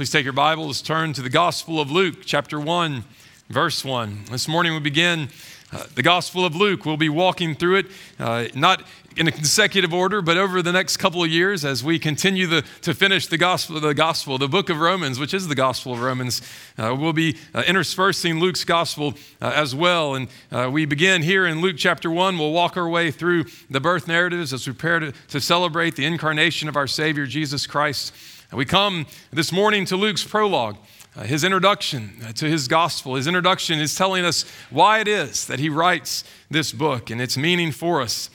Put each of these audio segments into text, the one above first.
Please take your Bibles, turn to the Gospel of Luke, chapter 1, verse 1. This morning we begin uh, the Gospel of Luke. We'll be walking through it, uh, not in a consecutive order, but over the next couple of years as we continue the, to finish the gospel, the gospel, the book of Romans, which is the Gospel of Romans. Uh, we'll be uh, interspersing Luke's Gospel uh, as well. And uh, we begin here in Luke chapter 1. We'll walk our way through the birth narratives as we prepare to, to celebrate the incarnation of our Savior, Jesus Christ. And we come this morning to Luke's prologue. Uh, his introduction uh, to his gospel, his introduction is telling us why it is that he writes this book and its meaning for us.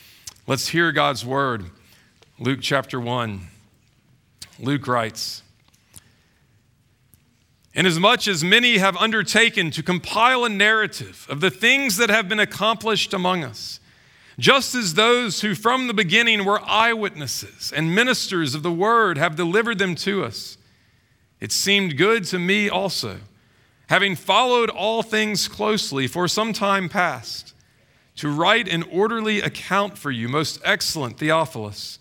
Let's hear God's word. Luke chapter 1. Luke writes Inasmuch as many have undertaken to compile a narrative of the things that have been accomplished among us, just as those who from the beginning were eyewitnesses and ministers of the word have delivered them to us, it seemed good to me also, having followed all things closely for some time past to write an orderly account for you, most excellent Theophilus,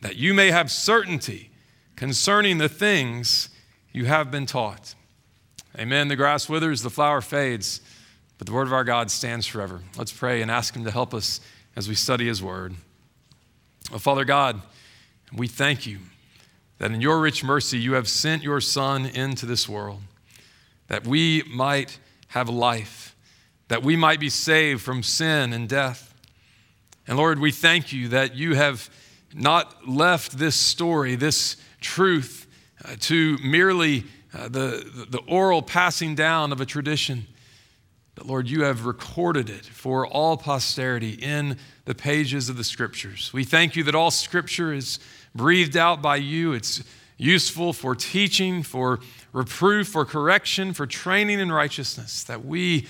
that you may have certainty concerning the things you have been taught. Amen. The grass withers, the flower fades, but the word of our God stands forever. Let's pray and ask Him to help us as we study His word. Father God, we thank you that in your rich mercy you have sent your Son into this world, that we might have life that we might be saved from sin and death. And Lord, we thank you that you have not left this story, this truth, uh, to merely uh, the, the oral passing down of a tradition. But Lord, you have recorded it for all posterity in the pages of the scriptures. We thank you that all scripture is breathed out by you. It's useful for teaching, for reproof, for correction, for training in righteousness, that we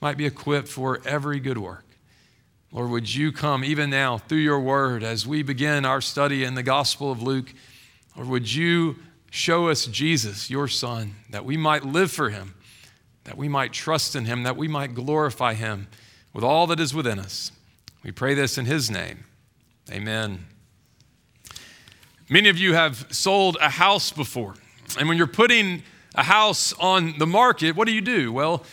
might be equipped for every good work. Lord, would you come even now through your word as we begin our study in the Gospel of Luke? Or would you show us Jesus, your Son, that we might live for him, that we might trust in him, that we might glorify him with all that is within us? We pray this in his name. Amen. Many of you have sold a house before. And when you're putting a house on the market, what do you do? Well,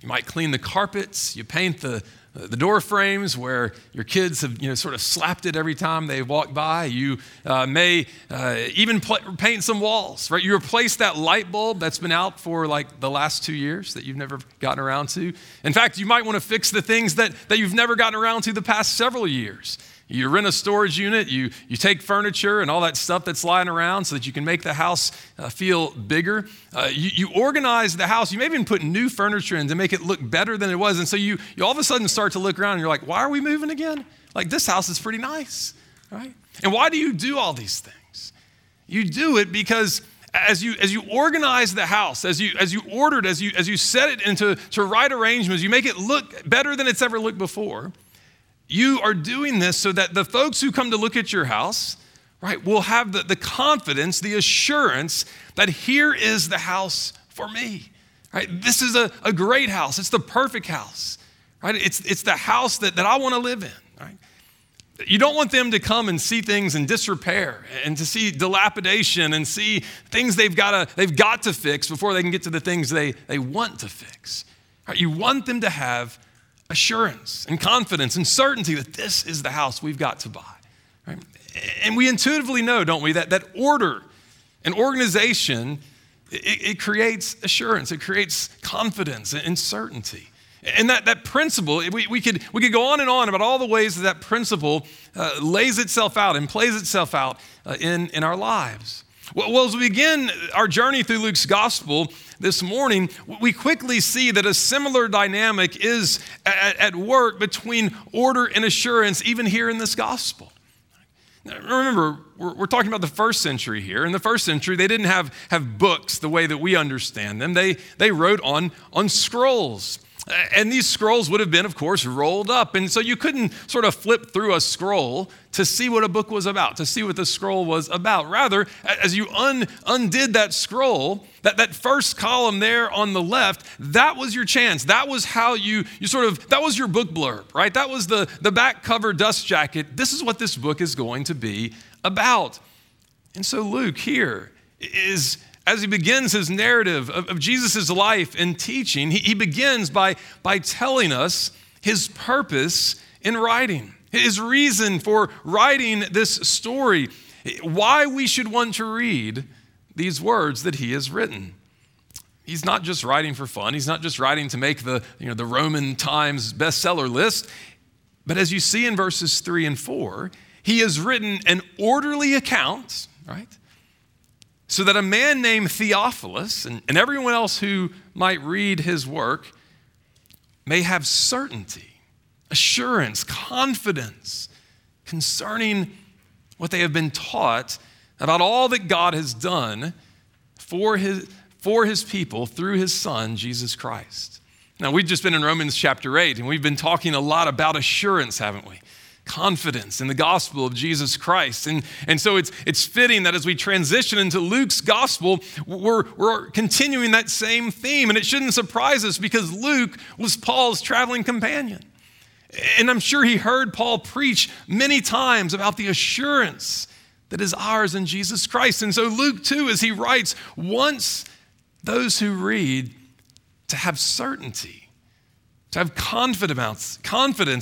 you might clean the carpets, you paint the, the door frames where your kids have you know, sort of slapped it every time they walk by. You uh, may uh, even pl- paint some walls, right? You replace that light bulb that's been out for like the last two years that you've never gotten around to. In fact, you might want to fix the things that, that you've never gotten around to the past several years. You rent a storage unit, you, you take furniture and all that stuff that's lying around so that you can make the house uh, feel bigger. Uh, you, you organize the house. You may even put new furniture in to make it look better than it was. And so you, you all of a sudden start to look around and you're like, why are we moving again? Like, this house is pretty nice, right? And why do you do all these things? You do it because as you as you organize the house as you as you ordered as you as you set it into to right arrangements you make it look better than it's ever looked before you are doing this so that the folks who come to look at your house, right, will have the, the confidence, the assurance that here is the house for me. Right? This is a, a great house. It's the perfect house. Right? It's, it's the house that, that I want to live in. Right? You don't want them to come and see things in disrepair and to see dilapidation and see things they've got to, they've got to fix before they can get to the things they, they want to fix. Right? You want them to have assurance and confidence and certainty that this is the house we've got to buy. Right? And we intuitively know, don't we, that, that order and organization, it, it creates assurance, it creates confidence and certainty. And that, that principle, we, we, could, we could go on and on about all the ways that that principle uh, lays itself out and plays itself out uh, in, in our lives. Well, well, as we begin our journey through Luke's gospel, this morning, we quickly see that a similar dynamic is at, at work between order and assurance, even here in this gospel. Remember, we're, talking about the first century here. In the first century, they didn't have, have books the way that we understand them, they, they wrote on, on scrolls. And these scrolls would have been, of course, rolled up. And so you couldn't sort of flip through a scroll to see what a book was about, to see what the scroll was about. Rather, as you un, undid that scroll, that, that first column there on the left, that was your chance. That was how you, you sort of, that was your book blurb, right? That was the, the back cover dust jacket. This is what this book is going to be about. And so Luke here is as he begins his narrative of, of Jesus' life and teaching, he, he begins by, by telling us his purpose in writing, his reason for writing this story, why we should want to read these words that he has written. He's not just writing for fun. He's not just writing to make the, you know, the Roman Times bestseller list. But as you see in verses three and four, he has written an orderly account, right? So that a man named Theophilus and, and everyone else who might read his work may have certainty, assurance, confidence concerning what they have been taught about all that God has done for his, for his people through his son, Jesus Christ. Now, we've just been in Romans chapter 8, and we've been talking a lot about assurance, haven't we? Confidence in the gospel of Jesus Christ. And, and so it's, it's fitting that as we transition into Luke's gospel, we're, we're continuing that same theme. And it shouldn't surprise us because Luke was Paul's traveling companion. And I'm sure he heard Paul preach many times about the assurance that is ours in Jesus Christ. And so Luke, too, as he writes, wants those who read to have certainty, to have confidence,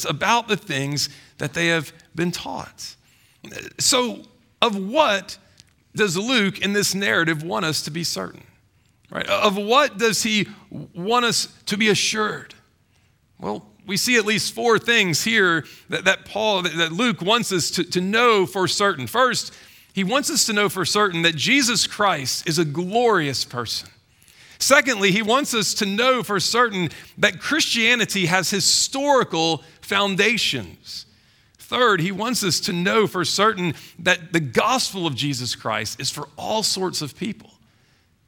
about the things that they have been taught. So, of what does Luke in this narrative want us to be certain? Right? Of what does he want us to be assured? Well, we see at least four things here that, that Paul, that Luke wants us to, to know for certain. First, he wants us to know for certain that Jesus Christ is a glorious person. Secondly, he wants us to know for certain that Christianity has historical foundations. Third, he wants us to know for certain that the gospel of Jesus Christ is for all sorts of people.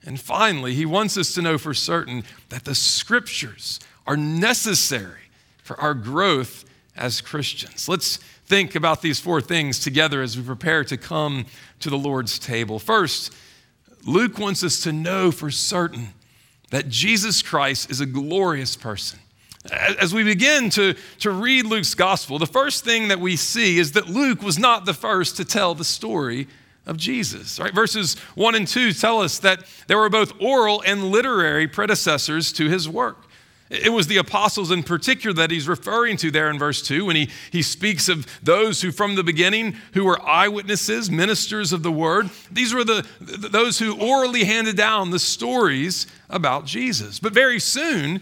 And finally, he wants us to know for certain that the scriptures are necessary for our growth as Christians. Let's think about these four things together as we prepare to come to the Lord's table. First, Luke wants us to know for certain that Jesus Christ is a glorious person. As we begin to, to read Luke's gospel, the first thing that we see is that Luke was not the first to tell the story of Jesus. Right? Verses 1 and 2 tell us that there were both oral and literary predecessors to his work. It was the apostles in particular that he's referring to there in verse 2 when he, he speaks of those who from the beginning who were eyewitnesses, ministers of the word. These were the, those who orally handed down the stories about Jesus. But very soon,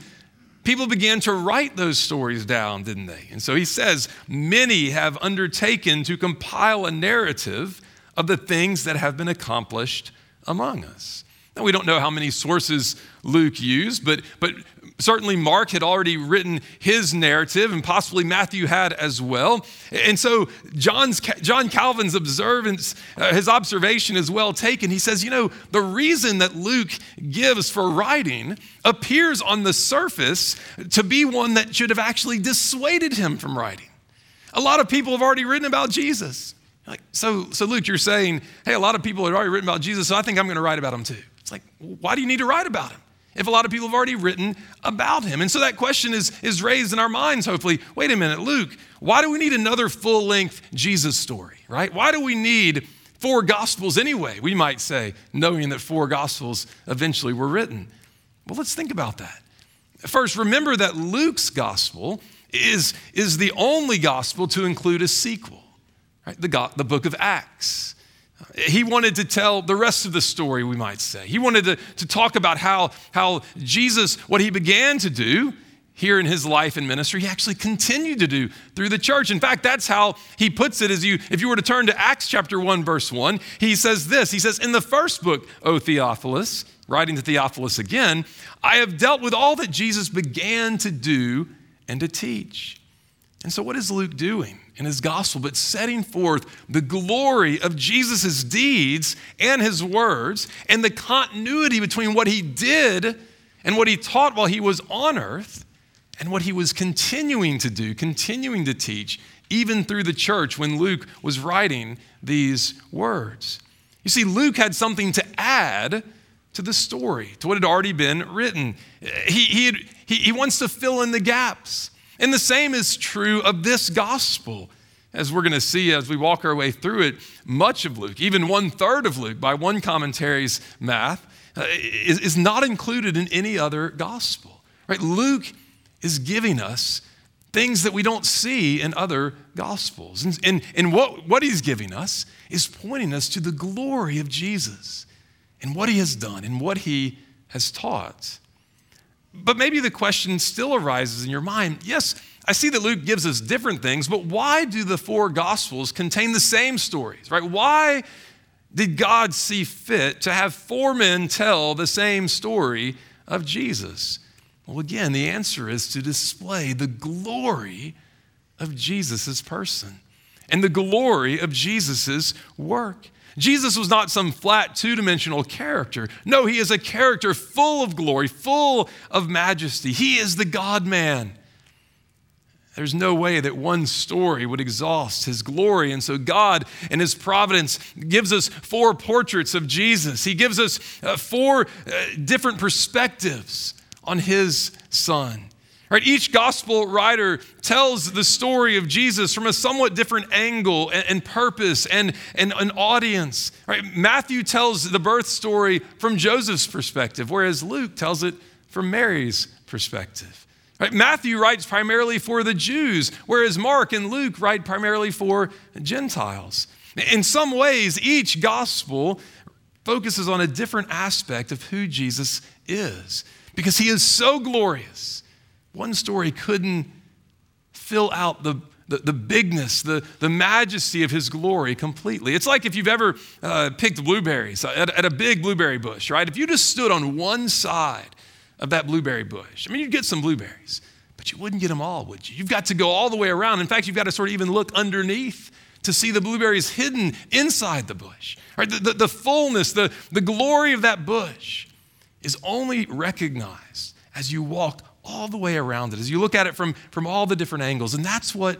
people began to write those stories down, didn't they? And so he says, many have undertaken to compile a narrative of the things that have been accomplished among us. Now, we don't know how many sources Luke used, but, but certainly Mark had already written his narrative, and possibly Matthew had as well. And so John's, John Calvin's observance, uh, his observation is well taken. He says, you know, the reason that Luke gives for writing appears on the surface to be one that should have actually dissuaded him from writing. A lot of people have already written about Jesus. Like, so, so Luke, you're saying, hey, a lot of people have already written about Jesus, so I think I'm going to write about him too. It's like, why do you need to write about him? If a lot of people have already written about him? And so that question is, is raised in our minds, hopefully. Wait a minute, Luke, why do we need another full length Jesus story, right? Why do we need four gospels anyway? We might say, knowing that four gospels eventually were written. Well, let's think about that. First, remember that Luke's gospel is, is the only gospel to include a sequel, right? The, the book of Acts. He wanted to tell the rest of the story, we might say. He wanted to, to talk about how, how Jesus, what he began to do here in his life and ministry, he actually continued to do through the church. In fact, that's how he puts it as you, if you were to turn to Acts chapter 1, verse 1, he says this. He says, In the first book, O Theophilus, writing to Theophilus again, I have dealt with all that Jesus began to do and to teach. And so, what is Luke doing? In his gospel, but setting forth the glory of Jesus' deeds and his words and the continuity between what he did and what he taught while he was on earth and what he was continuing to do, continuing to teach, even through the church when Luke was writing these words. You see, Luke had something to add to the story, to what had already been written. He, he, had, he, he wants to fill in the gaps. And the same is true of this gospel. as we're going to see as we walk our way through it, much of Luke, even one third of Luke, by one commentary's math, uh, is, is not included in any other gospel. Right? Luke is giving us things that we don't see in other gospels. And, and, and what, what he's giving us is pointing us to the glory of Jesus and what he has done and what he has taught. But maybe the question still arises in your mind yes, I see that Luke gives us different things, but why do the four gospels contain the same stories, right? Why did God see fit to have four men tell the same story of Jesus? Well, again, the answer is to display the glory of Jesus' person and the glory of Jesus' work. Jesus was not some flat two dimensional character. No, he is a character full of glory, full of majesty. He is the God man. There's no way that one story would exhaust his glory. And so, God, in his providence, gives us four portraits of Jesus. He gives us uh, four uh, different perspectives on his son. Right, each gospel writer tells the story of Jesus from a somewhat different angle and, and purpose and, and an audience. Right? Matthew tells the birth story from Joseph's perspective, whereas Luke tells it from Mary's perspective. Right? Matthew writes primarily for the Jews, whereas Mark and Luke write primarily for Gentiles. In some ways, each gospel focuses on a different aspect of who Jesus is because he is so glorious. One story couldn't fill out the, the, the, bigness, the, the majesty of his glory completely. It's like if you've ever uh, picked blueberries at, at a big blueberry bush, right? If you just stood on one side of that blueberry bush. I mean, you'd get some blueberries, but you wouldn't get them all, would you? You've got to go all the way around. In fact, you've got to sort of even look underneath to see the blueberries hidden inside the bush. Right? The, the, the fullness, the, the glory of that bush is only recognized as you walk all the way around it, as you look at it from, from all the different angles. And that's what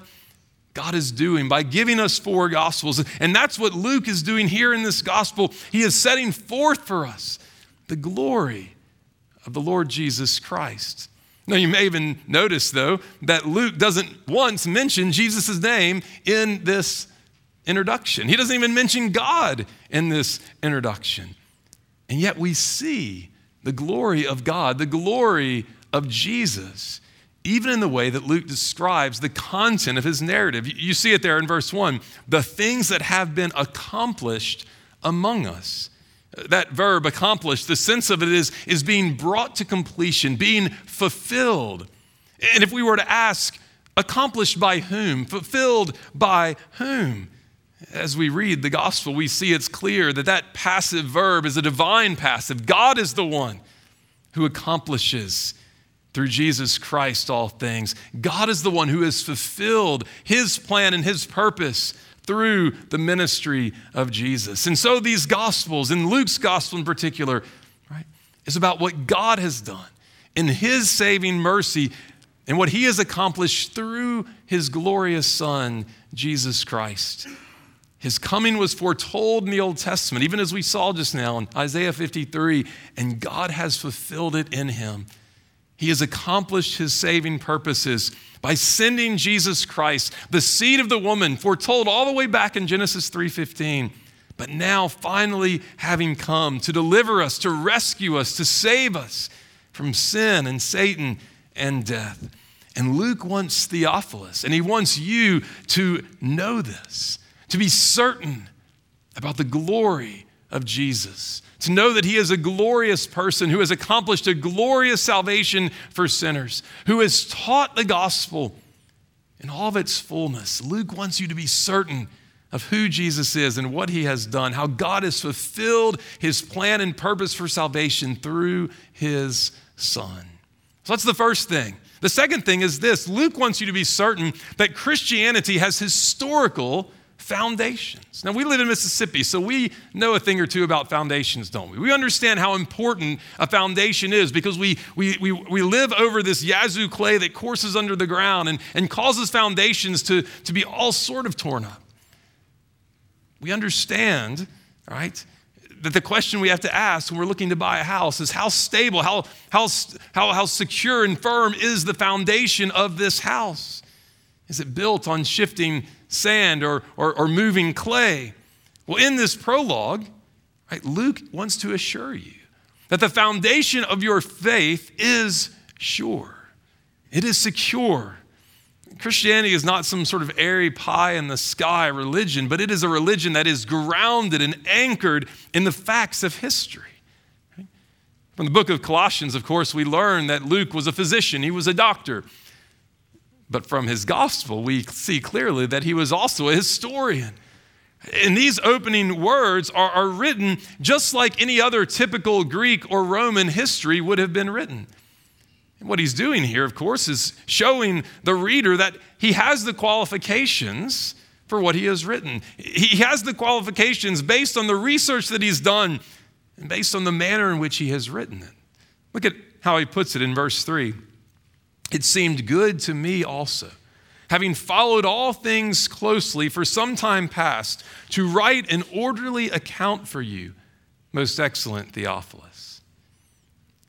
God is doing by giving us four gospels. And that's what Luke is doing here in this gospel. He is setting forth for us the glory of the Lord Jesus Christ. Now, you may even notice, though, that Luke doesn't once mention Jesus' name in this introduction. He doesn't even mention God in this introduction. And yet we see the glory of God, the glory of Jesus, even in the way that Luke describes the content of his narrative. You see it there in verse 1 the things that have been accomplished among us that verb accomplished, the sense of it is, is being brought to completion, being fulfilled. And if we were to ask, accomplished by whom? Fulfilled by whom? As we read the gospel, we see it's clear that that passive verb is a divine passive. God is the one who accomplishes through Jesus Christ all things. God is the one who has fulfilled his plan and his purpose through the ministry of Jesus. And so these gospels, in Luke's gospel in particular, right, is about what God has done in his saving mercy and what he has accomplished through his glorious son, Jesus Christ. His coming was foretold in the Old Testament, even as we saw just now in Isaiah 53, and God has fulfilled it in him. He has accomplished his saving purposes by sending Jesus Christ, the seed of the woman, foretold all the way back in Genesis 3:15, but now finally having come to deliver us, to rescue us, to save us from sin and Satan and death. And Luke wants Theophilus, and he wants you to know this, to be certain about the glory of Jesus to know that he is a glorious person who has accomplished a glorious salvation for sinners, who has taught the gospel in all of its fullness. Luke wants you to be certain of who Jesus is and what he has done, how God has fulfilled his plan and purpose for salvation through his son. So that's the first thing. The second thing is this Luke wants you to be certain that Christianity has historical foundations. Now, we live in Mississippi, so we know a thing or two about foundations, don't we? We understand how important a foundation is because we, we, we, we live over this Yazoo clay that courses under the ground and, and causes foundations to, to be all sort of torn up. We understand, right? That the question we have to ask when we're looking to buy a house is how stable, how, how, how, how secure and firm is the foundation of this house? Is it built on shifting sand or, or, or moving clay. Well, in this prologue, right, Luke wants to assure you that the foundation of your faith is sure, it is secure. Christianity is not some sort of airy pie in the sky religion, but it is a religion that is grounded and anchored in the facts of history. From the book of Colossians, of course, we learn that Luke was a physician, he was a doctor. But from his gospel, we see clearly that he was also a historian. And these opening words are, are written just like any other typical Greek or Roman history would have been written. And what he's doing here, of course, is showing the reader that he has the qualifications for what he has written. He has the qualifications based on the research that he's done and based on the manner in which he has written it. Look at how he puts it in verse 3. It seemed good to me also, having followed all things closely for some time past, to write an orderly account for you, most excellent Theophilus.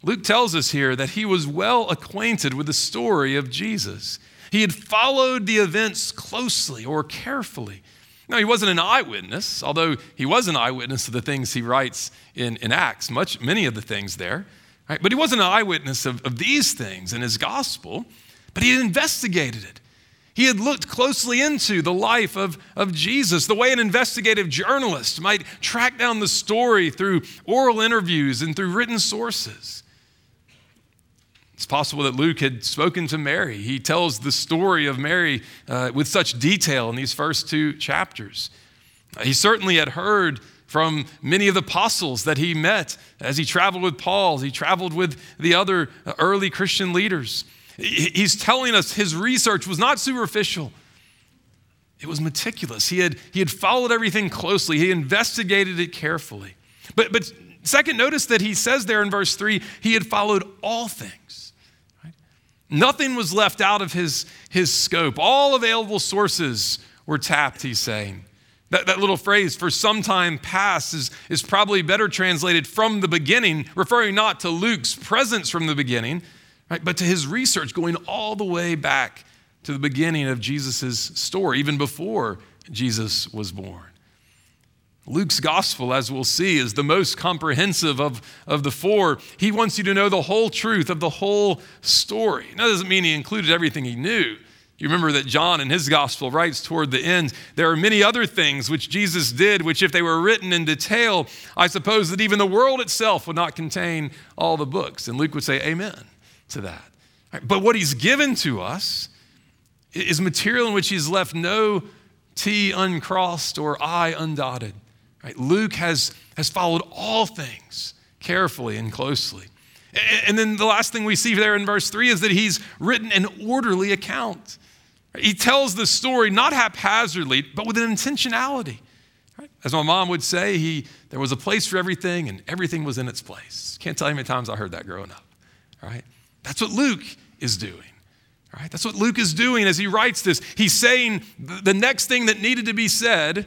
Luke tells us here that he was well acquainted with the story of Jesus. He had followed the events closely or carefully. Now, he wasn't an eyewitness, although he was an eyewitness to the things he writes in, in Acts, much, many of the things there. Right? But he wasn't an eyewitness of, of these things in his gospel, but he had investigated it. He had looked closely into the life of, of Jesus, the way an investigative journalist might track down the story through oral interviews and through written sources. It's possible that Luke had spoken to Mary. He tells the story of Mary uh, with such detail in these first two chapters. He certainly had heard from many of the apostles that he met as he traveled with Paul, as he traveled with the other uh, early Christian leaders. He's telling us his research was not superficial. It was meticulous. He had, he had followed everything closely. He investigated it carefully. But, but second, notice that he says there in verse 3 he had followed all things. Right? Nothing was left out of his, his scope. All available sources were tapped, he's saying. That, that little phrase, for some time past, is, is probably better translated from the beginning, referring not to Luke's presence from the beginning, right, but to his research going all the way back to the beginning of Jesus' story, even before Jesus was born. Luke's gospel, as we'll see, is the most comprehensive of, of the four. He wants you to know the whole truth of the whole story. Now, That doesn't mean he included everything he knew. You remember that John in his gospel writes toward the end, there are many other things which Jesus did, which, if they were written in detail, I suppose that even the world itself would not contain all the books. And Luke would say, Amen to that. But what he's given to us is material in which he's left no T uncrossed or I undotted. Right? Luke has, has followed all things carefully and closely. And then the last thing we see there in verse 3 is that he's written an orderly account. He tells the story not haphazardly, but with an intentionality. As my mom would say, he, there was a place for everything and everything was in its place. Can't tell you how many times I heard that growing up. Right? That's what Luke is doing. Right? That's what Luke is doing as he writes this. He's saying the next thing that needed to be said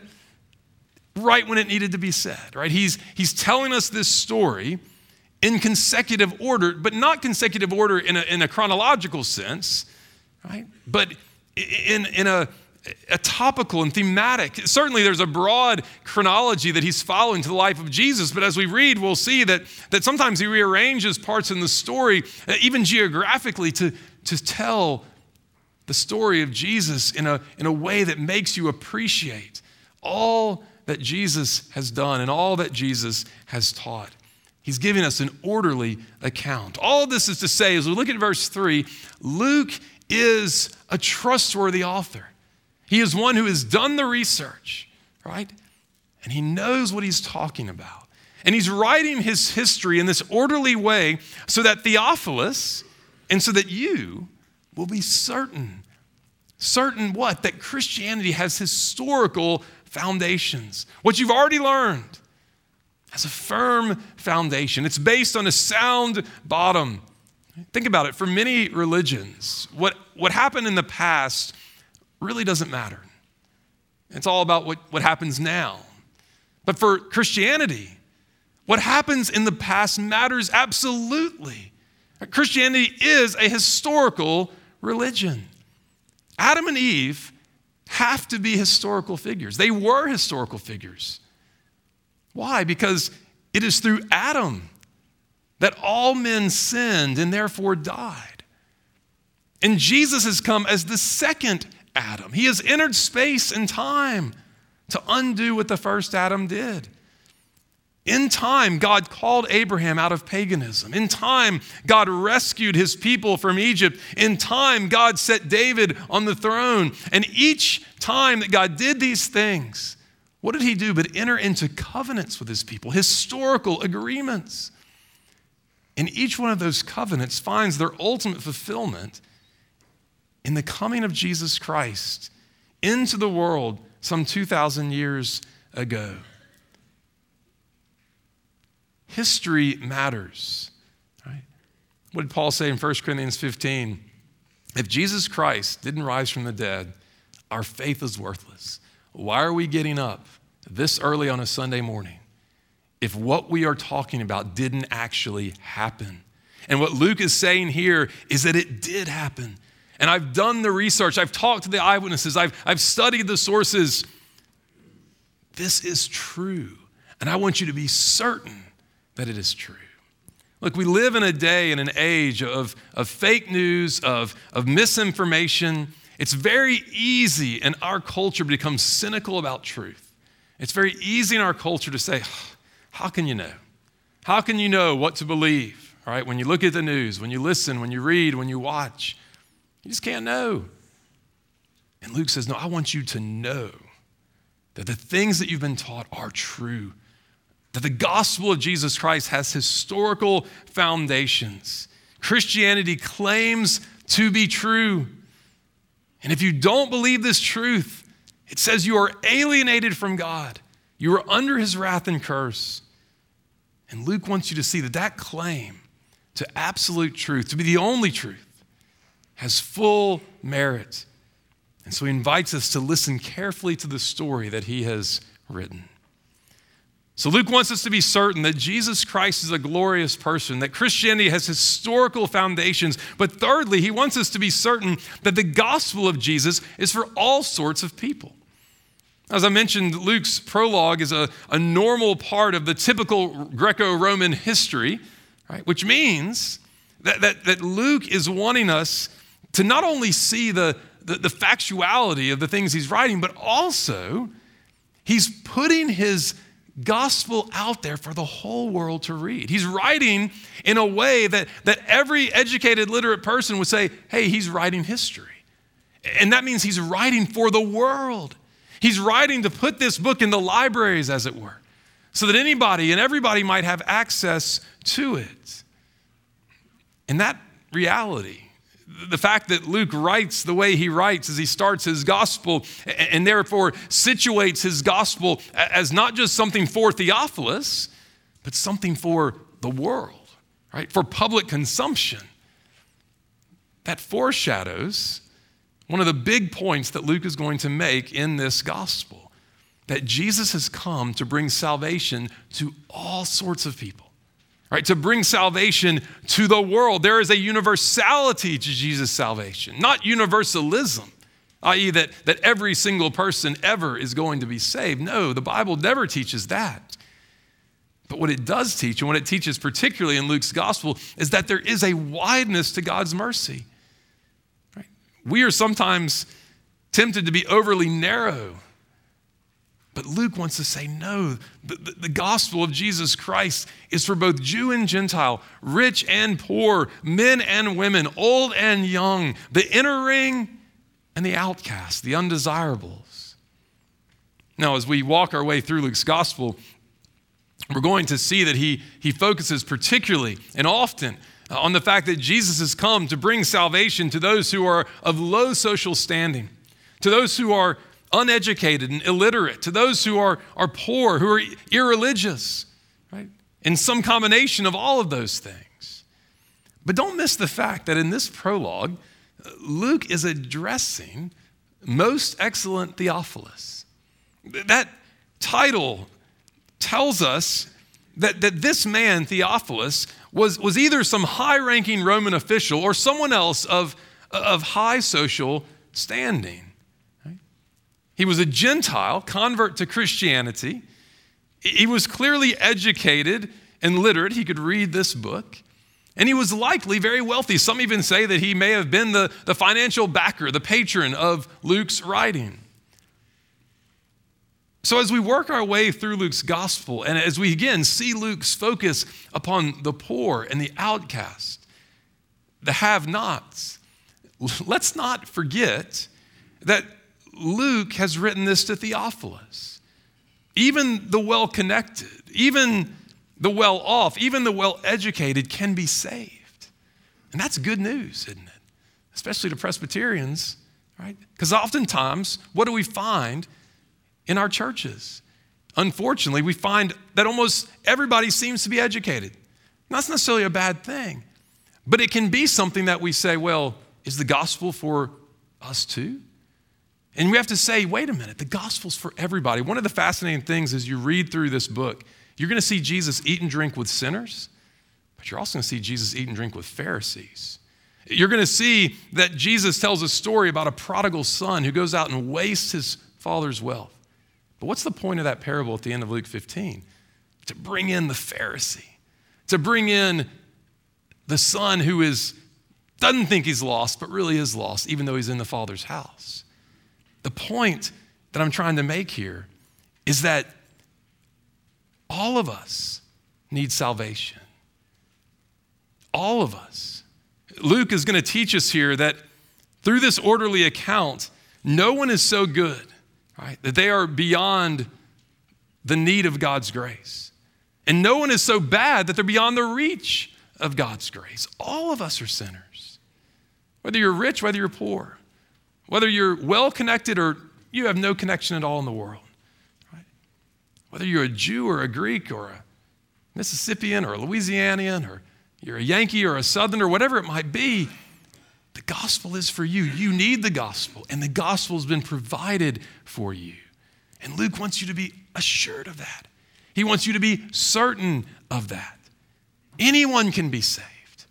right when it needed to be said. Right? He's, he's telling us this story in consecutive order, but not consecutive order in a, in a chronological sense, right? But in, in a, a topical and thematic. Certainly, there's a broad chronology that he's following to the life of Jesus, but as we read, we'll see that, that sometimes he rearranges parts in the story, uh, even geographically, to, to tell the story of Jesus in a, in a way that makes you appreciate all that Jesus has done and all that Jesus has taught. He's giving us an orderly account. All this is to say, as we look at verse 3, Luke is a trustworthy author. He is one who has done the research, right? And he knows what he's talking about. And he's writing his history in this orderly way so that Theophilus and so that you will be certain. Certain what? That Christianity has historical foundations. What you've already learned has a firm foundation, it's based on a sound bottom. Think about it. For many religions, what, what happened in the past really doesn't matter. It's all about what, what happens now. But for Christianity, what happens in the past matters absolutely. Christianity is a historical religion. Adam and Eve have to be historical figures. They were historical figures. Why? Because it is through Adam that all men sinned and therefore died. And Jesus has come as the second Adam. He has entered space and time to undo what the first Adam did. In time, God called Abraham out of paganism. In time, God rescued his people from Egypt. In time, God set David on the throne. And each time that God did these things, what did he do but enter into covenants with his people, historical agreements? And each one of those covenants finds their ultimate fulfillment in the coming of Jesus Christ into the world some 2,000 years ago. History matters. Right? What did Paul say in 1 Corinthians 15? If Jesus Christ didn't rise from the dead, our faith is worthless. Why are we getting up this early on a Sunday morning if what we are talking about didn't actually happen? And what Luke is saying here is that it did happen. And I've done the research, I've talked to the eyewitnesses, I've, I've studied the sources. This is true. And I want you to be certain that it is true. Look, we live in a day and an age of, of fake news, of, of misinformation. It's very easy in our culture to become cynical about truth. It's very easy in our culture to say, How can you know? How can you know what to believe? Right, when you look at the news, when you listen, when you read, when you watch, you just can't know. And Luke says, No, I want you to know that the things that you've been taught are true that the gospel of Jesus Christ has historical foundations. Christianity claims to be true. And if you don't believe this truth, it says you are alienated from God. You were under his wrath and curse. And Luke wants you to see that that claim to absolute truth, to be the only truth, has full merit. And so he invites us to listen carefully to the story that he has written. So Luke wants us to be certain that Jesus Christ is a glorious person, that Christianity has historical foundations. But thirdly, he wants us to be certain that the gospel of Jesus is for all sorts of people. As I mentioned, Luke's prologue is a, a normal part of the typical Greco Roman history, right? which means that, that, that Luke is wanting us to not only see the, the, the factuality of the things he's writing, but also he's putting his gospel out there for the whole world to read. He's writing in a way that, that every educated, literate person would say, hey, he's writing history. And that means he's writing for the world. He's writing to put this book in the libraries, as it were, so that anybody and everybody might have access to it. And that reality the fact that Luke writes the way he writes as he starts his gospel and therefore situates his gospel as not just something for Theophilus, but something for the world, right? For public consumption. That foreshadows one of the big points that Luke is going to make in this gospel that Jesus has come to bring salvation to all sorts of people right? To bring salvation to the world. There is a universality to Jesus' salvation, not universalism, i.e., that, that every single person ever is going to be saved. No, the Bible never teaches that. But what it does teach, and what it teaches particularly in Luke's gospel, is that there is a wideness to God's mercy. We are sometimes tempted to be overly narrow but Luke wants to say, no, the, the, the, gospel of Jesus Christ is for both Jew and Gentile, rich and poor, men and women, old and young, the inner ring and the outcast, the undesirables. Now, as we walk our way through Luke's gospel, we're going to see that he, he focuses particularly and often Uh, on the fact that Jesus has come to bring salvation to those who are of low social standing, to those who are uneducated and illiterate, to those who are, are poor, who are irreligious, right? In some combination of all of those things. But don't miss the fact that in this prologue, Luke is addressing most excellent Theophilus. That title tells us that, that this man, Theophilus, was, was either some high ranking Roman official or someone else of, of high social standing. He was a Gentile, convert to Christianity. He was clearly educated and literate. He could read this book. And he was likely very wealthy. Some even say that he may have been the, the financial backer, the patron of Luke's writing. So, as we work our way through Luke's gospel, and as we again see Luke's focus upon the poor and the outcast, the have nots, let's not forget that Luke has written this to Theophilus. Even the well connected, even the well off, even the well educated can be saved. And that's good news, isn't it? Especially to Presbyterians, right? Because oftentimes, what do we find in our churches? Unfortunately, we find that almost everybody seems to be educated. That's necessarily a bad thing, but it can be something that we say, well, is the gospel for us too? And we have to say, wait a minute, the gospel's for everybody. One of the fascinating things as you read through this book, you're going to see Jesus eat and drink with sinners, but you're also going to see Jesus eat and drink with Pharisees. You're going to see that Jesus tells a story about a prodigal son who goes out and wastes his father's wealth. But what's the point of that parable at the end of Luke 15? To bring in the Pharisee, to bring in the son who is doesn't think he's lost, but really is lost, even though he's in the Father's house. The point that I'm trying to make here is that all of us need salvation. All of us. Luke is going to teach us here that through this orderly account, no one is so good, right, that they are beyond the need of God's grace. And no one is so bad that they're beyond the reach of God's grace. All of us are sinners. Whether you're rich, whether you're poor, whether you're well connected or you have no connection at all in the world. Right? Whether you're a Jew or a Greek or a Mississippian or a Louisianian or you're a Yankee or a Southerner, whatever it might be, the gospel is for you. You need the gospel, and the gospel has been provided for you. And Luke wants you to be assured of that. He wants you to be certain of that. Anyone can be saved,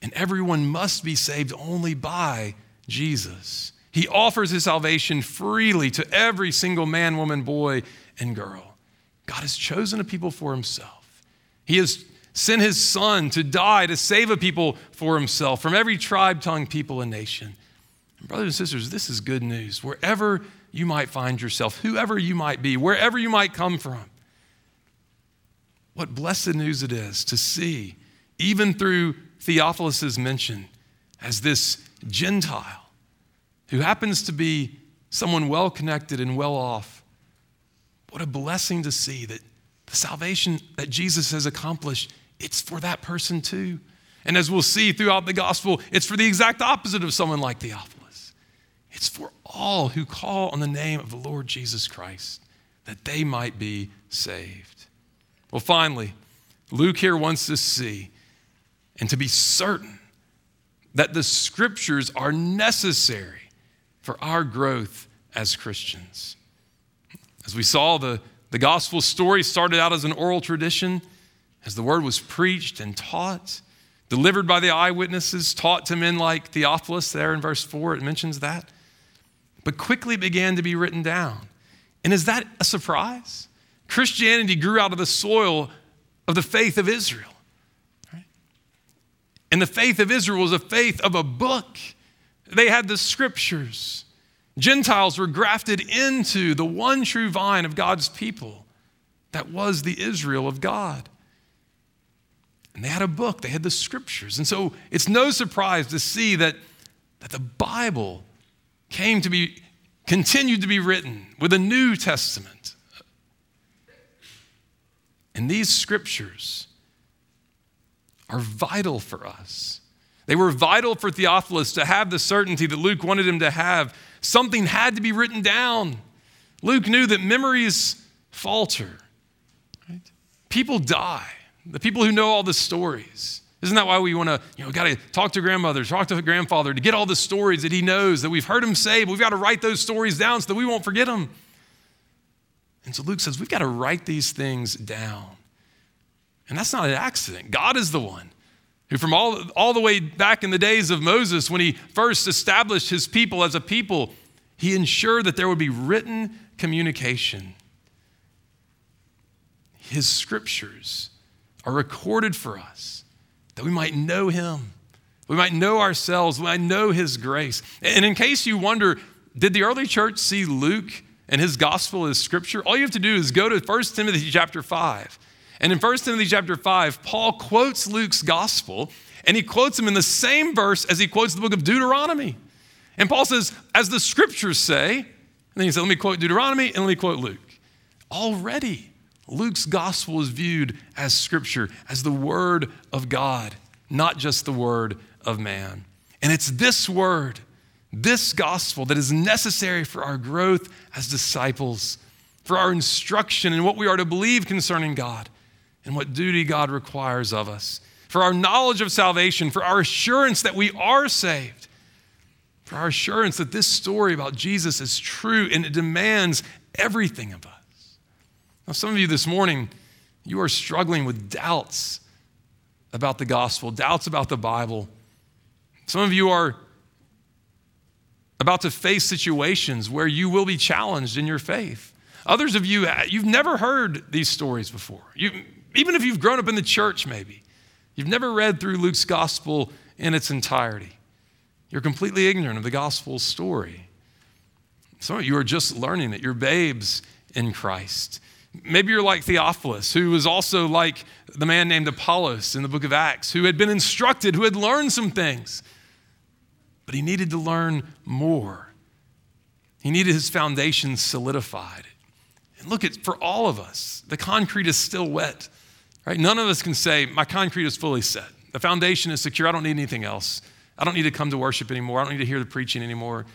and everyone must be saved only by Jesus. He offers his salvation freely to every single man, woman, boy, and girl. God has chosen a people for himself. He has sent his son to die to save a people for himself from every tribe, tongue, people, and nation. And brothers and sisters, this is good news. Wherever you might find yourself, whoever you might be, wherever you might come from, what blessed news it is to see, even through Theophilus' mention, as this Gentile who happens to be someone well connected and well off. What a blessing to see that the salvation that Jesus has accomplished, it's for that person too. And as we'll see throughout the gospel, it's for the exact opposite of someone like Theophilus. It's for all who call on the name of the Lord Jesus Christ that they might be saved. Well, finally, Luke here wants to see and to be certain that the scriptures are necessary for our growth as Christians. As we saw, the, the gospel story started out as an oral tradition, as the word was preached and taught, delivered by the eyewitnesses, taught to men like Theophilus, there in verse 4, it mentions that, but quickly began to be written down. And is that a surprise? Christianity grew out of the soil of the faith of Israel. And the faith of Israel was a faith of a book. They had the scriptures. Gentiles were grafted into the one true vine of God's people that was the Israel of God. And they had a book, they had the scriptures. And so it's no surprise to see that, that the Bible came to be, continued to be written with a New Testament. And these scriptures are vital for us. They were vital for Theophilus to have the certainty that Luke wanted him to have. Something had to be written down. Luke knew that memories falter. Right? People die. The people who know all the stories. Isn't that why we want to, you know, got to talk to grandmother, talk to grandfather to get all the stories that he knows, that we've heard him say, but we've got to write those stories down so that we won't forget them. And so Luke says, we've got to write these things down. And that's not an accident. God is the one who, from all, all the way back in the days of Moses, when he first established his people as a people, He ensured that there would be written communication. His scriptures are recorded for us that we might know Him, we might know ourselves, we might know His grace. And in case you wonder, did the early church see Luke and his gospel as scripture? All you have to do is go to 1 Timothy chapter 5. And in 1 Timothy chapter 5, Paul quotes Luke's gospel, and he quotes him in the same verse as he quotes the book of Deuteronomy. And Paul says, as the scriptures say, and then he said, let me quote Deuteronomy and let me quote Luke. Already, Luke's gospel is viewed as scripture, as the word of God, not just the word of man. And it's this word, this gospel, that is necessary for our growth as disciples, for our instruction in what we are to believe concerning God and what duty God requires of us, for our knowledge of salvation, for our assurance that we are saved, for our assurance that this story about Jesus is true and it demands everything of us. Now, some of you this morning, you are struggling with doubts about the gospel, doubts about the Bible. Some of you are about to face situations where you will be challenged in your faith. Others of you, uh, you've never heard these stories before. You, even if you've grown up in the church, maybe, you've never read through Luke's gospel in its entirety. You're completely ignorant of the gospel story. Some of you are just learning it. You're babes in Christ. Maybe you're like Theophilus, who was also like the man named Apollos in the book of Acts, who had been instructed, who had learned some things, but he needed to learn more. He needed his foundation solidified. And look, at, for all of us, the concrete is still wet. Right? None of us can say, My concrete is fully set. The foundation is secure. I don't need anything else. I don't need to come to worship anymore. I don't need to hear the preaching anymore.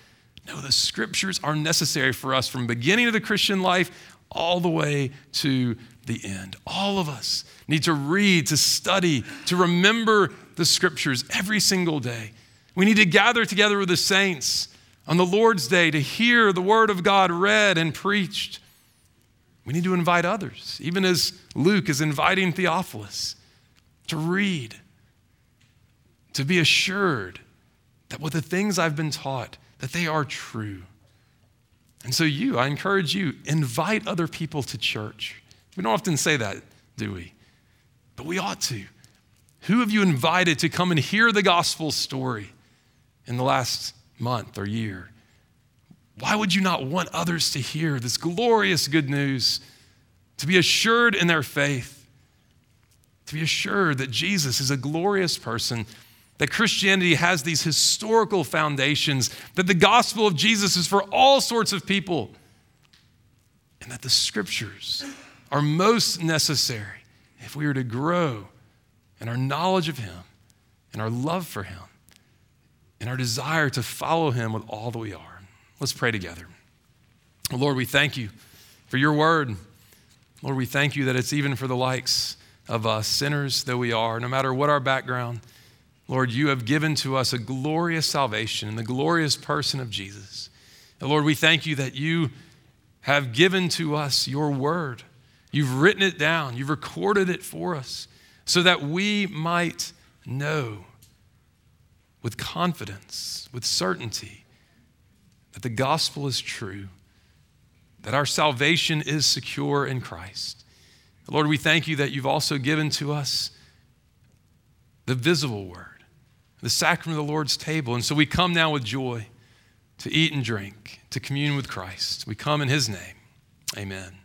No, the scriptures are necessary for us from beginning of the Christian life all the way to the end. All of us need to read, to study, to remember the scriptures every single day. We need to gather together with the saints on the Lord's day to hear the word of God read and preached. We need to invite others, even as Luke is inviting Theophilus to read, to be assured that with the things I've been taught, that they are true. And so, you, I encourage you, invite other people to church. We don't often say that, do we? But we ought to. Who have you invited to come and hear the gospel story in the last month or year? Why would you not want others to hear this glorious good news, to be assured in their faith, to be assured that Jesus is a glorious person that Christianity has these historical foundations, that the gospel of Jesus is for all sorts of people, and that the scriptures are most necessary if we are to grow in our knowledge of Him and our love for Him and our desire to follow Him with all that we are. Let's pray together. Lord, we thank you for your word. Lord, we thank you that it's even for the likes of us, sinners though we are, no matter what our background Lord, you have given to us a glorious salvation in the glorious person of Jesus. And Lord, we thank you that you have given to us your word. You've written it down, you've recorded it for us so that we might know with confidence, with certainty, that the gospel is true, that our salvation is secure in Christ. Lord, we thank you that you've also given to us the visible word the sacrament of the Lord's table. And so we come now with joy to eat and drink, to commune with Christ. We come in his name. Amen.